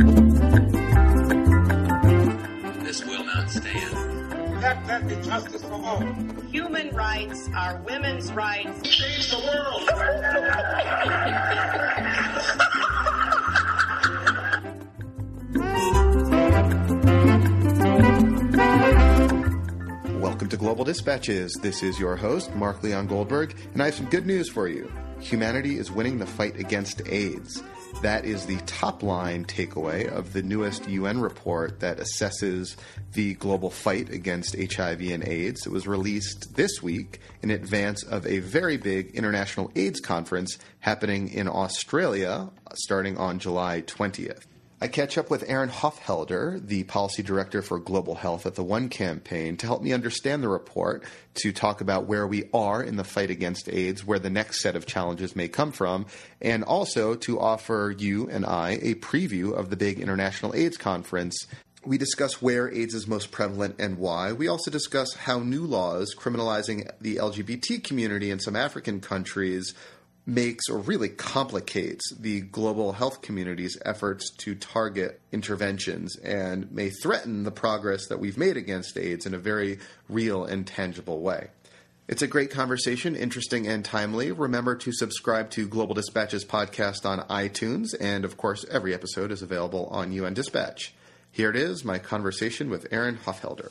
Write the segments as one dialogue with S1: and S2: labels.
S1: This will not stand.
S2: Let there be justice for all.
S3: Human rights are women's rights.
S2: Change the world.
S4: Welcome to Global Dispatches. This is your host, Mark Leon Goldberg, and I have some good news for you. Humanity is winning the fight against AIDS. That is the top line takeaway of the newest UN report that assesses the global fight against HIV and AIDS. It was released this week in advance of a very big international AIDS conference happening in Australia starting on July 20th. I catch up with Erin Hohlfelder, the policy director for global health at the One Campaign, to help me understand the report, to talk about where we are in the fight against AIDS, where the next set of challenges may come from, and also to offer you and I a preview of the big international AIDS conference. We discuss where AIDS is most prevalent and why. We also discuss how new laws criminalizing the LGBT community in some African countries makes or really complicates the global health community's efforts to target interventions and may threaten the progress that we've made against AIDS in a very real and tangible way. It's a great conversation, interesting and timely. Remember to subscribe to Global Dispatches podcast on iTunes, and of course, every episode is available on UN Dispatch. Here it is my conversation with Erin Hohlfelder.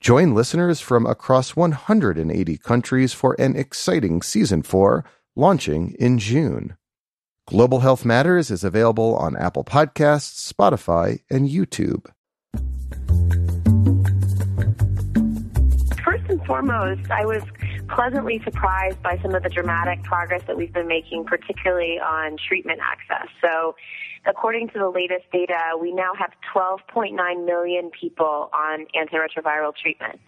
S4: Join listeners from across 180 countries for an exciting season 4 launching in June. Global Health Matters is available on Apple Podcasts, Spotify, and YouTube.
S5: Foremost, I was pleasantly surprised by some of the dramatic progress that we've been making, particularly on treatment access. So, according to the latest data, we now have 12.9 million people on antiretroviral treatment.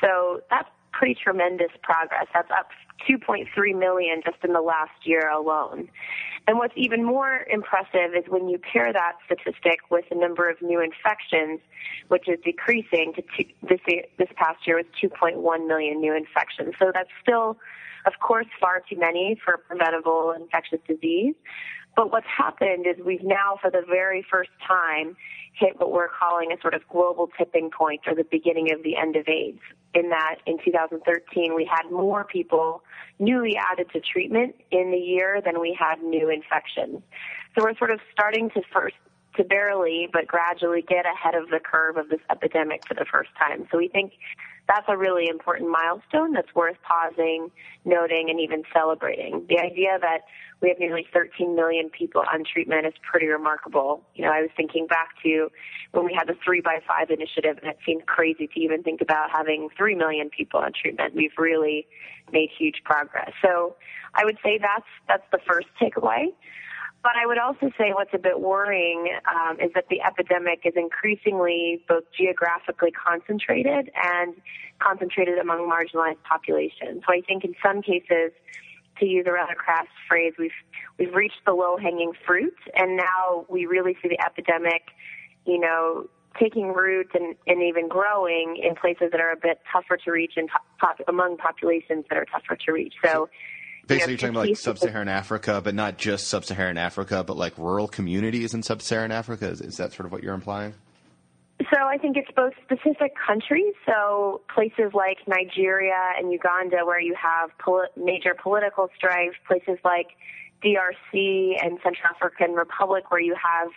S5: So, that's pretty tremendous progress. That's up 2.3 million just in the last year alone. And what's even more impressive is when you pair that statistic with the number of new infections, which is decreasing to two, this this past year was 2.1 million new infections. So that's still, of course, far too many for preventable infectious disease. But what's happened is we've now, for the very first time, hit what we're calling a sort of global tipping point or the beginning of the end of AIDS. In that, in 2013, we had more people newly added to treatment in the year than we had new infections. So we're sort of starting to first to barely but gradually get ahead of the curve of this epidemic for the first time. So we think that's a really important milestone that's worth pausing, noting, and even celebrating. The idea that we have nearly 13 million people on treatment is pretty remarkable. You know, I was thinking back to when we had the 3 by 5 initiative, and it seemed crazy to even think about having 3 million people on treatment. We've really made huge progress. So I would say that's, that's the first takeaway. But I would also say what's a bit worrying um, is that the epidemic is increasingly both geographically concentrated and concentrated among marginalized populations. So I think in some cases, to use a rather crass phrase, we've we've reached the low hanging fruit, and now we really see the epidemic, you know, taking root and, and even growing in places that are a bit tougher to reach and among populations that are tougher to reach. So
S4: Basically, you are talking about like sub-Saharan Africa, but not just sub-Saharan Africa, but like rural communities in sub-Saharan Africa. Is, is that sort of what you're implying?
S5: So I think it's both specific countries, so places like Nigeria and Uganda where you have poli- major political strife, places like DRC and Central African Republic where you have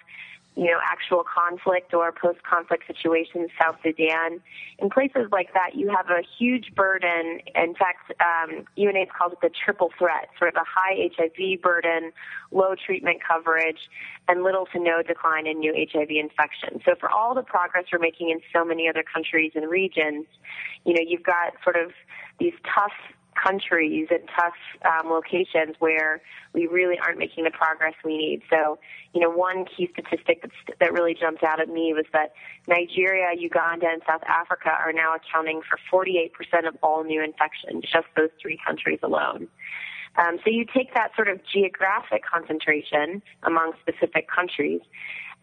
S5: you know, actual conflict or post-conflict situations, South Sudan. In places like that, you have a huge burden. In fact, um, UNAIDS calls it the triple threat, sort of a high HIV burden, low treatment coverage, and little to no decline in new HIV infections. So for all the progress we're making in so many other countries and regions, you know, you've got sort of these tough countries and tough um, locations where we really aren't making the progress we need. So, you know, one key statistic that's, that really jumped out at me was that Nigeria, Uganda, and South Africa are now accounting for 48% of all new infections, just those three countries alone. Um, so you take that sort of geographic concentration among specific countries,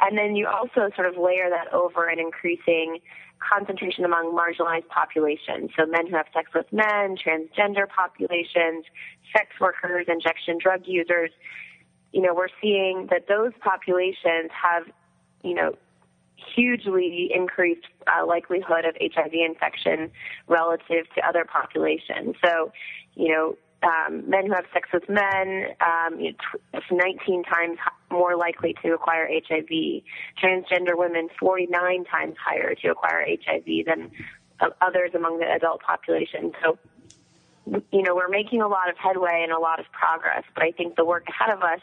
S5: and then you also sort of layer that over an increasing concentration among marginalized populations. So men who have sex with men, transgender populations, sex workers, injection drug users. You know, we're seeing that those populations have, you know, hugely increased uh, likelihood of HIV infection relative to other populations. So, you know, um, men who have sex with men, um, you know, 19 times more likely to acquire HIV. Transgender women, 49 times higher to acquire HIV than others among the adult population. So, you know, we're making a lot of headway and a lot of progress, but I think the work ahead of us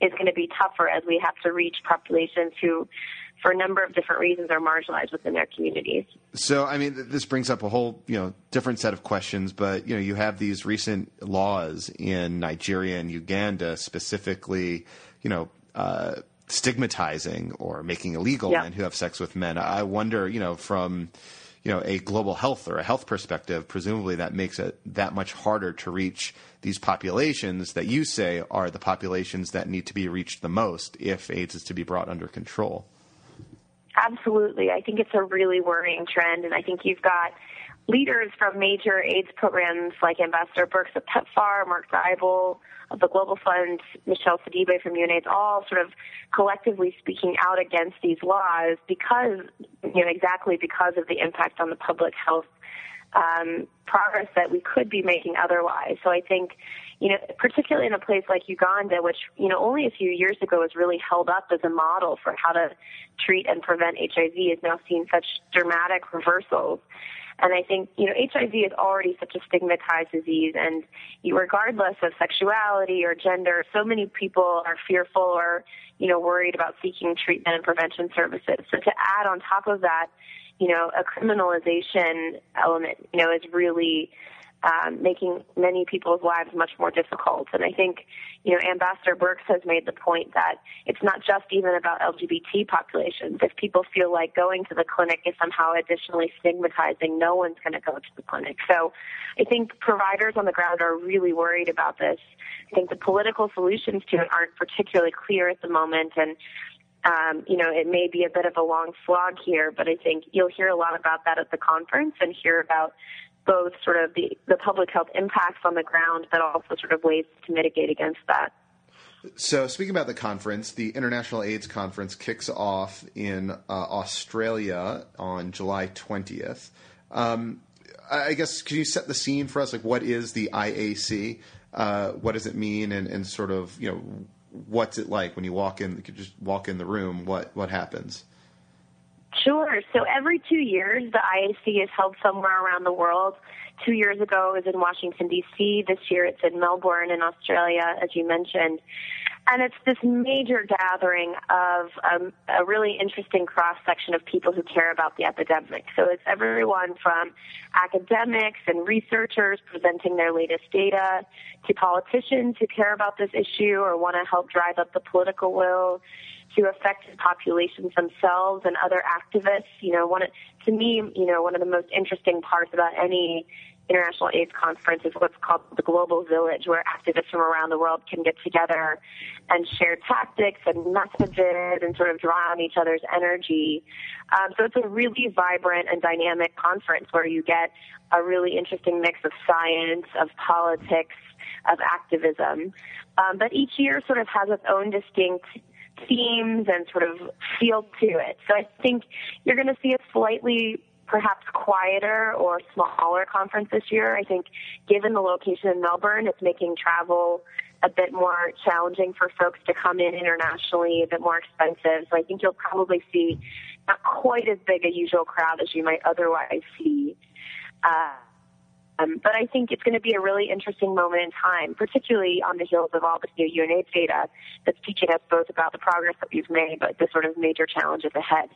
S5: is going to be tougher as we have to reach populations who for a number of different reasons are marginalized within their communities.
S4: So, I mean, this brings up a whole, you know, different set of questions, but, you know, you have these recent laws in Nigeria and Uganda specifically, you know, uh, stigmatizing or making illegal men who have sex with men. I wonder, you know, from, you know, a global health or a health perspective, presumably that makes it that much harder to reach these populations that you say are the populations that need to be reached the most if AIDS is to be brought under control.
S5: Absolutely. I think it's a really worrying trend, and I think you've got leaders from major AIDS programs like Ambassador Birx of PEPFAR, Mark Dybul of the Global Fund, Michel Sidibé from UNAIDS, all sort of collectively speaking out against these laws because, you know, exactly because of the impact on the public health um, progress that we could be making otherwise. So I think, you know, particularly in a place like Uganda, which, you know, only a few years ago was really held up as a model for how to treat and prevent HIV, is now seeing such dramatic reversals. And I think, you know, HIV is already such a stigmatized disease and regardless of sexuality or gender, so many people are fearful or, you know, worried about seeking treatment and prevention services. So to add on top of that, you know, a criminalization element, you know, is really um, making many people's lives much more difficult. And I think, you know, Ambassador Birx has made the point that it's not just even about LGBT populations. If people feel like going to the clinic is somehow additionally stigmatizing, no one's going to go to the clinic. So I think providers on the ground are really worried about this. I think the political solutions to it aren't particularly clear at the moment. And um, you know, it may be a bit of a long slog here, but I think you'll hear a lot about that at the conference and hear about both sort of the, the public health impacts on the ground, but also sort of ways to mitigate against that.
S4: So, speaking about the conference, the International AIDS Conference kicks off in uh, Australia on July 20th. Um, I guess, can you set the scene for us? Like, what is the IAC? Uh, what does it mean? And, and sort of, you know, what's it like when you walk in? You just walk in the room. What what happens?
S5: Sure. So every two years, the IAC is held somewhere around the world. Two years ago, it was in Washington D.C. This year, it's in Melbourne in Australia, as you mentioned. And it's this major gathering of um, a really interesting cross section of people who care about the epidemic. So it's everyone from academics and researchers presenting their latest data to politicians who care about this issue or want to help drive up the political will to affected populations themselves and other activists. You know, one to me, you know, one of the most interesting parts about any International AIDS Conference is what's called the Global Village, where activists from around the world can get together and share tactics and messages and sort of draw on each other's energy. Um, so it's a really vibrant and dynamic conference where you get a really interesting mix of science, of politics, of activism. Um, but each year sort of has its own distinct themes and sort of feel to it. So I think you're going to see a slightly perhaps quieter or smaller conference this year. I think given the location in Melbourne, it's making travel a bit more challenging for folks to come in internationally, a bit more expensive. So I think you'll probably see not quite as big a usual crowd as you might otherwise see. Uh, um, but I think it's going to be a really interesting moment in time, particularly on the heels of all this new UNAIDS data that's teaching us both about the progress that we've made, but the sort of major challenges ahead.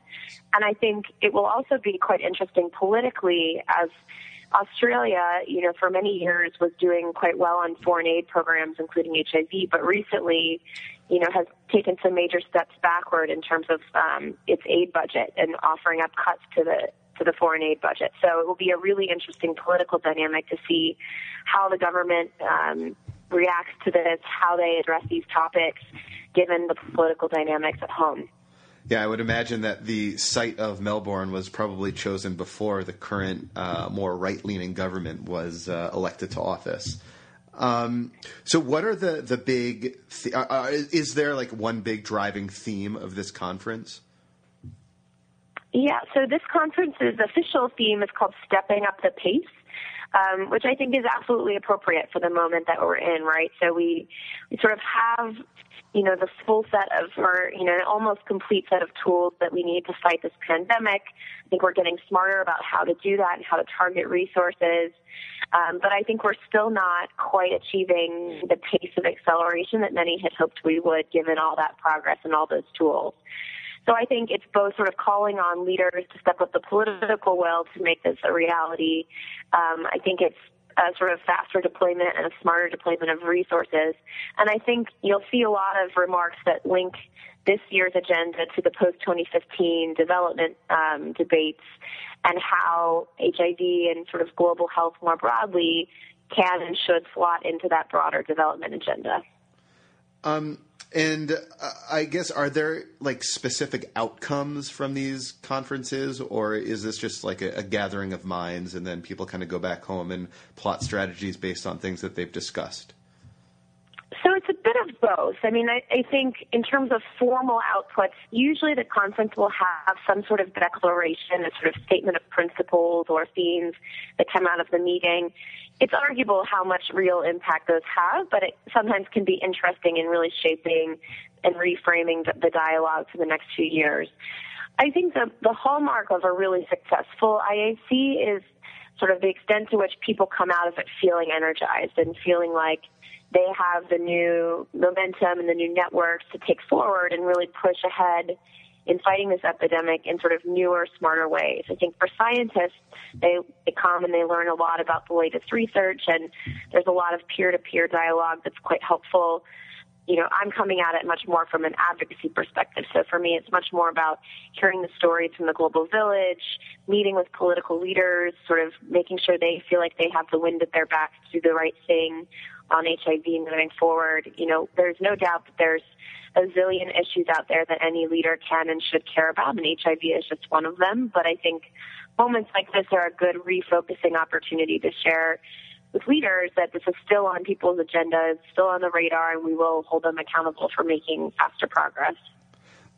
S5: And I think it will also be quite interesting politically as Australia, you know, for many years was doing quite well on foreign aid programs, including HIV, but recently, you know, has taken some major steps backward in terms of um, its aid budget and offering up cuts to the to the foreign aid budget. So it will be a really interesting political dynamic to see how the government um, reacts to this, how they address these topics, given the political dynamics at home.
S4: Yeah, I would imagine that the site of Melbourne was probably chosen before the current, uh, more right leaning government was uh, elected to office. Um, so, what are the the big? Th- uh, uh is there like one big driving theme of this conference?
S5: Yeah, so this conference's official theme is called "Stepping Up the Pace." Um, which I think is absolutely appropriate for the moment that we're in, right? So we, we sort of have you know, the full set of, or, you know, an almost complete set of tools that we need to fight this pandemic. I think we're getting smarter about how to do that and how to target resources. Um, but I think we're still not quite achieving the pace of acceleration that many had hoped we would given all that progress and all those tools. So I think it's both sort of calling on leaders to step up the political will to make this a reality. Um, I think it's a sort of faster deployment and a smarter deployment of resources. And I think you'll see a lot of remarks that link this year's agenda to the post 2015 development um, debates and how HIV and sort of global health more broadly can and should slot into that broader development agenda.
S4: Um, and uh, I guess are there like specific outcomes from these conferences, or is this just like a, a gathering of minds, and then people kind of go back home and plot strategies based on things that they've discussed?
S5: It's a bit of both. I mean, I, I think in terms of formal outputs, usually the conference will have some sort of declaration, a sort of statement of principles or themes that come out of the meeting. It's arguable how much real impact those have, but it sometimes can be interesting in really shaping and reframing the, the dialogue for the next few years. I think the, the hallmark of a really successful IAC is sort of the extent to which people come out of it feeling energized and feeling like they have the new momentum and the new networks to take forward and really push ahead in fighting this epidemic in sort of newer, smarter ways. I think for scientists, they, they come and they learn a lot about the latest research, and there's a lot of peer-to-peer dialogue that's quite helpful. You know, I'm coming at it much more from an advocacy perspective. So for me, it's much more about hearing the stories from the global village, meeting with political leaders, sort of making sure they feel like they have the wind at their back to do the right thing on HIV moving forward. You know, there's no doubt that there's a zillion issues out there that any leader can and should care about, and HIV is just one of them. But I think moments like this are a good refocusing opportunity to share with leaders that this is still on people's agendas, still on the radar, and we will hold them accountable for making faster progress.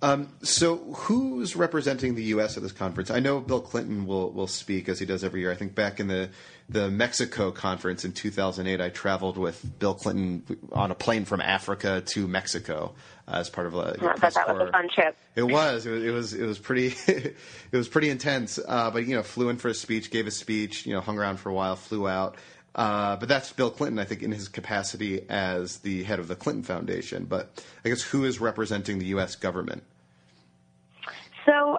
S4: Um, so, who's representing the U.S. at this conference? I know Bill Clinton will will speak as he does every year. I think back in the the Mexico conference in 2008, I traveled with Bill Clinton on a plane from Africa to Mexico uh, as part of a.
S5: Yeah, that was a fun trip.
S4: It was. It was. It was. It was pretty. it was pretty intense. Uh, but you know, flew in for a speech, gave a speech. You know, hung around for a while, flew out. Uh, but that's Bill Clinton, I think, in his capacity as the head of the Clinton Foundation. But I guess who is representing the U.S. government?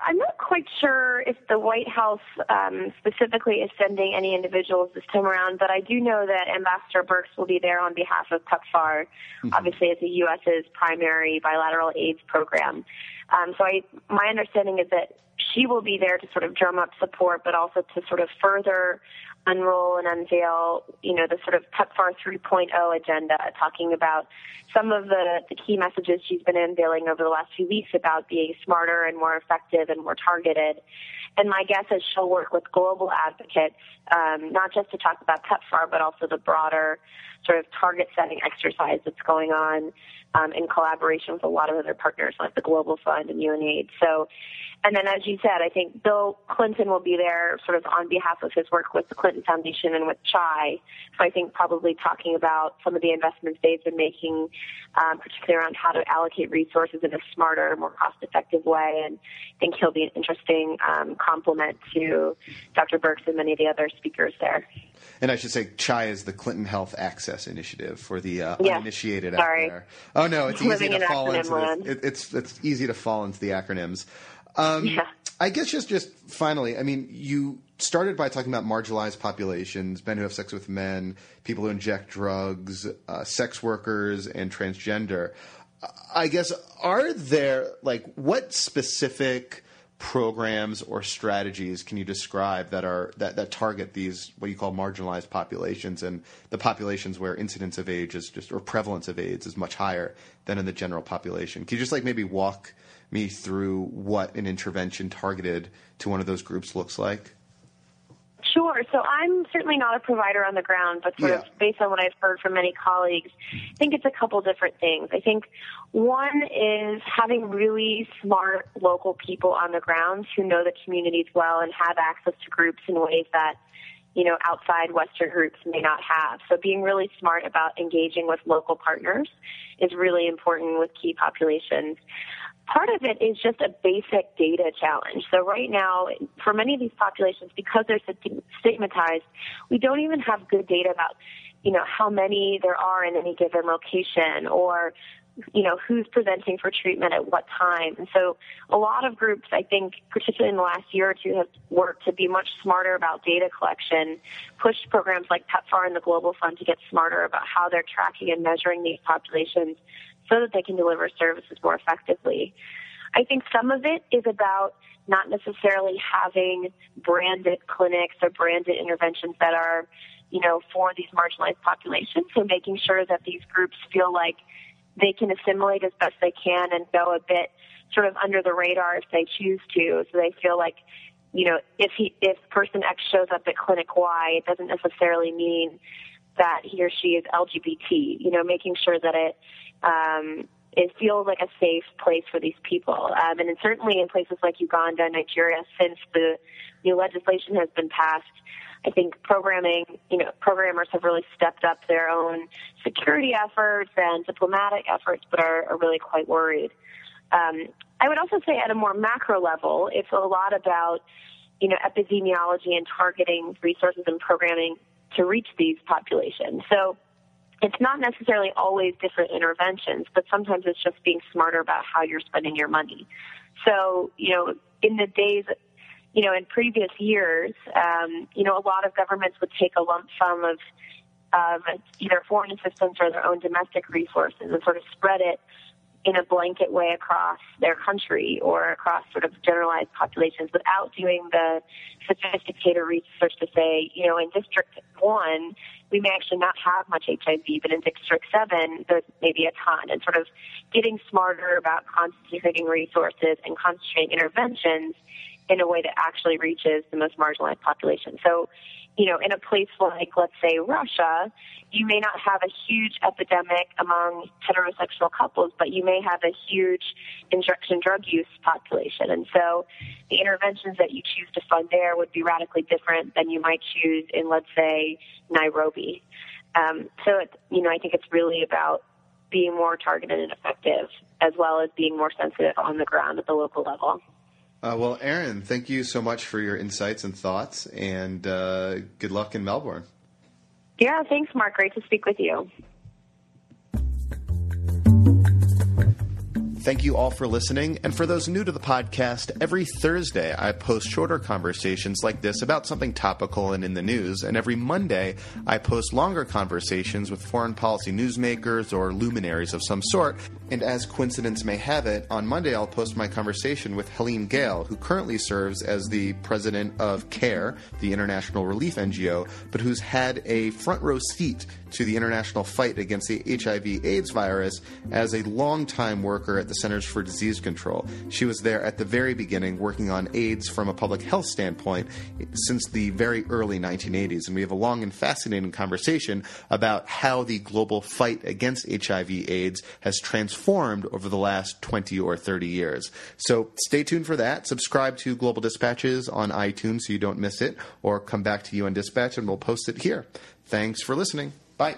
S5: I'm not quite sure if the White House um, specifically is sending any individuals this time around, but I do know that Ambassador Birx will be there on behalf of PEPFAR, mm-hmm. obviously as the U.S.'s primary bilateral AIDS program. Um, so I, my understanding is that she will be there to sort of drum up support, but also to sort of further unroll and unveil, you know, the sort of PEPFAR 3.0 agenda, talking about some of the, the key messages she's been unveiling over the last few weeks about being smarter and more effective and more targeted. And my guess is she'll work with global advocates, um, not just to talk about PEPFAR, but also the broader sort of target setting exercise that's going on um, in collaboration with a lot of other partners like the Global Fund and UNAIDS. So and then, as you said, I think Bill Clinton will be there sort of on behalf of his work with the Clinton Foundation and with CHAI. So I think probably talking about some of the investments they've been making, um, particularly around how to allocate resources in a smarter, more cost-effective way. And I think he'll be an interesting um, complement to Dr. Birx and many of the other speakers there.
S4: And I should say, CHAI is the Clinton Health Access Initiative for the uh,
S5: yes.
S4: uninitiated
S5: Sorry.
S4: out there. Oh no, it's easy to fall into. It, it's it's easy to fall into the acronyms. Um,
S5: yeah.
S4: I guess just just finally, I mean, you started by talking about marginalized populations, men who have sex with men, people who inject drugs, uh, sex workers, and transgender. I guess are there like what specific programs or strategies can you describe that are that, that target these what you call marginalized populations and the populations where incidence of AIDS is just or prevalence of AIDS is much higher than in the general population? Can you just like maybe walk me through what an intervention targeted to one of those groups looks like?
S5: Sure. So I'm certainly not a provider on the ground, but sort
S4: Yeah.
S5: of based on what I've heard from many colleagues, I think it's a couple different things. I think one is having really smart local people on the ground who know the communities well and have access to groups in ways that you know, outside Western groups may not have. So being really smart about engaging with local partners is really important with key populations. Part of it is just a basic data challenge. So right now, for many of these populations, because they're stigmatized, we don't even have good data about, you know, how many there are in any given location or you know, who's presenting for treatment at what time. And so a lot of groups, I think, particularly in the last year or two, have worked to be much smarter about data collection, pushed programs like PEPFAR and the Global Fund to get smarter about how they're tracking and measuring these populations so that they can deliver services more effectively. I think some of it is about not necessarily having branded clinics or branded interventions that are, you know, for these marginalized populations. So making sure that these groups feel like they can assimilate as best they can and go a bit sort of under the radar if they choose to. So they feel like, you know, if he if person X shows up at clinic Y, it doesn't necessarily mean that he or she is LGBT. You know, making sure that it um, it feels like a safe place for these people. Um, and certainly in places like Uganda, and Nigeria, since the new legislation has been passed, I think programming, you know, programmers have really stepped up their own security efforts and diplomatic efforts, but are, are really quite worried. Um, I would also say at a more macro level, it's a lot about, you know, epidemiology and targeting resources and programming to reach these populations. So it's not necessarily always different interventions, but sometimes it's just being smarter about how you're spending your money. So, you know, in the days you know, in previous years, um, you know, a lot of governments would take a lump sum of of either foreign assistance or their own domestic resources and sort of spread it in a blanket way across their country or across sort of generalized populations without doing the sophisticated research to say, you know, in District 1, we may actually not have much HIV, but in District 7, there's maybe a ton, and sort of getting smarter about concentrating resources and concentrating interventions in a way that actually reaches the most marginalized population. So, you know, in a place like, let's say, Russia, you may not have a huge epidemic among heterosexual couples, but you may have a huge injection drug use population. And so the interventions that you choose to fund there would be radically different than you might choose in, let's say, Nairobi. Um, so, it, you know, I think it's really about being more targeted and effective as well as being more sensitive on the ground at the local level.
S4: Uh, well, Erin, thank you so much for your insights and thoughts, and uh, good luck in Melbourne.
S5: Yeah, thanks, Mark. Great to speak with you.
S4: Thank you all for listening. And for those new to the podcast, every Thursday I post shorter conversations like this about something topical and in the news. And every Monday I post longer conversations with foreign policy newsmakers or luminaries of some sort. And as coincidence may have it, on Monday I'll post my conversation with Helene Gayle, who currently serves as the president of CARE, the international relief NGO, but who's had a front row seat to the international fight against the HIV AIDS virus as a longtime worker at the Centers for Disease Control. She was there at the very beginning working on AIDS from a public health standpoint since the very early 1980s. And we have a long and fascinating conversation about how the global fight against HIV AIDS has transformed formed over the last 20 or 30 years. So stay tuned for that. Subscribe to Global Dispatches on iTunes so you don't miss it, or come back to UN Dispatch and we'll post it here. Thanks for listening. Bye.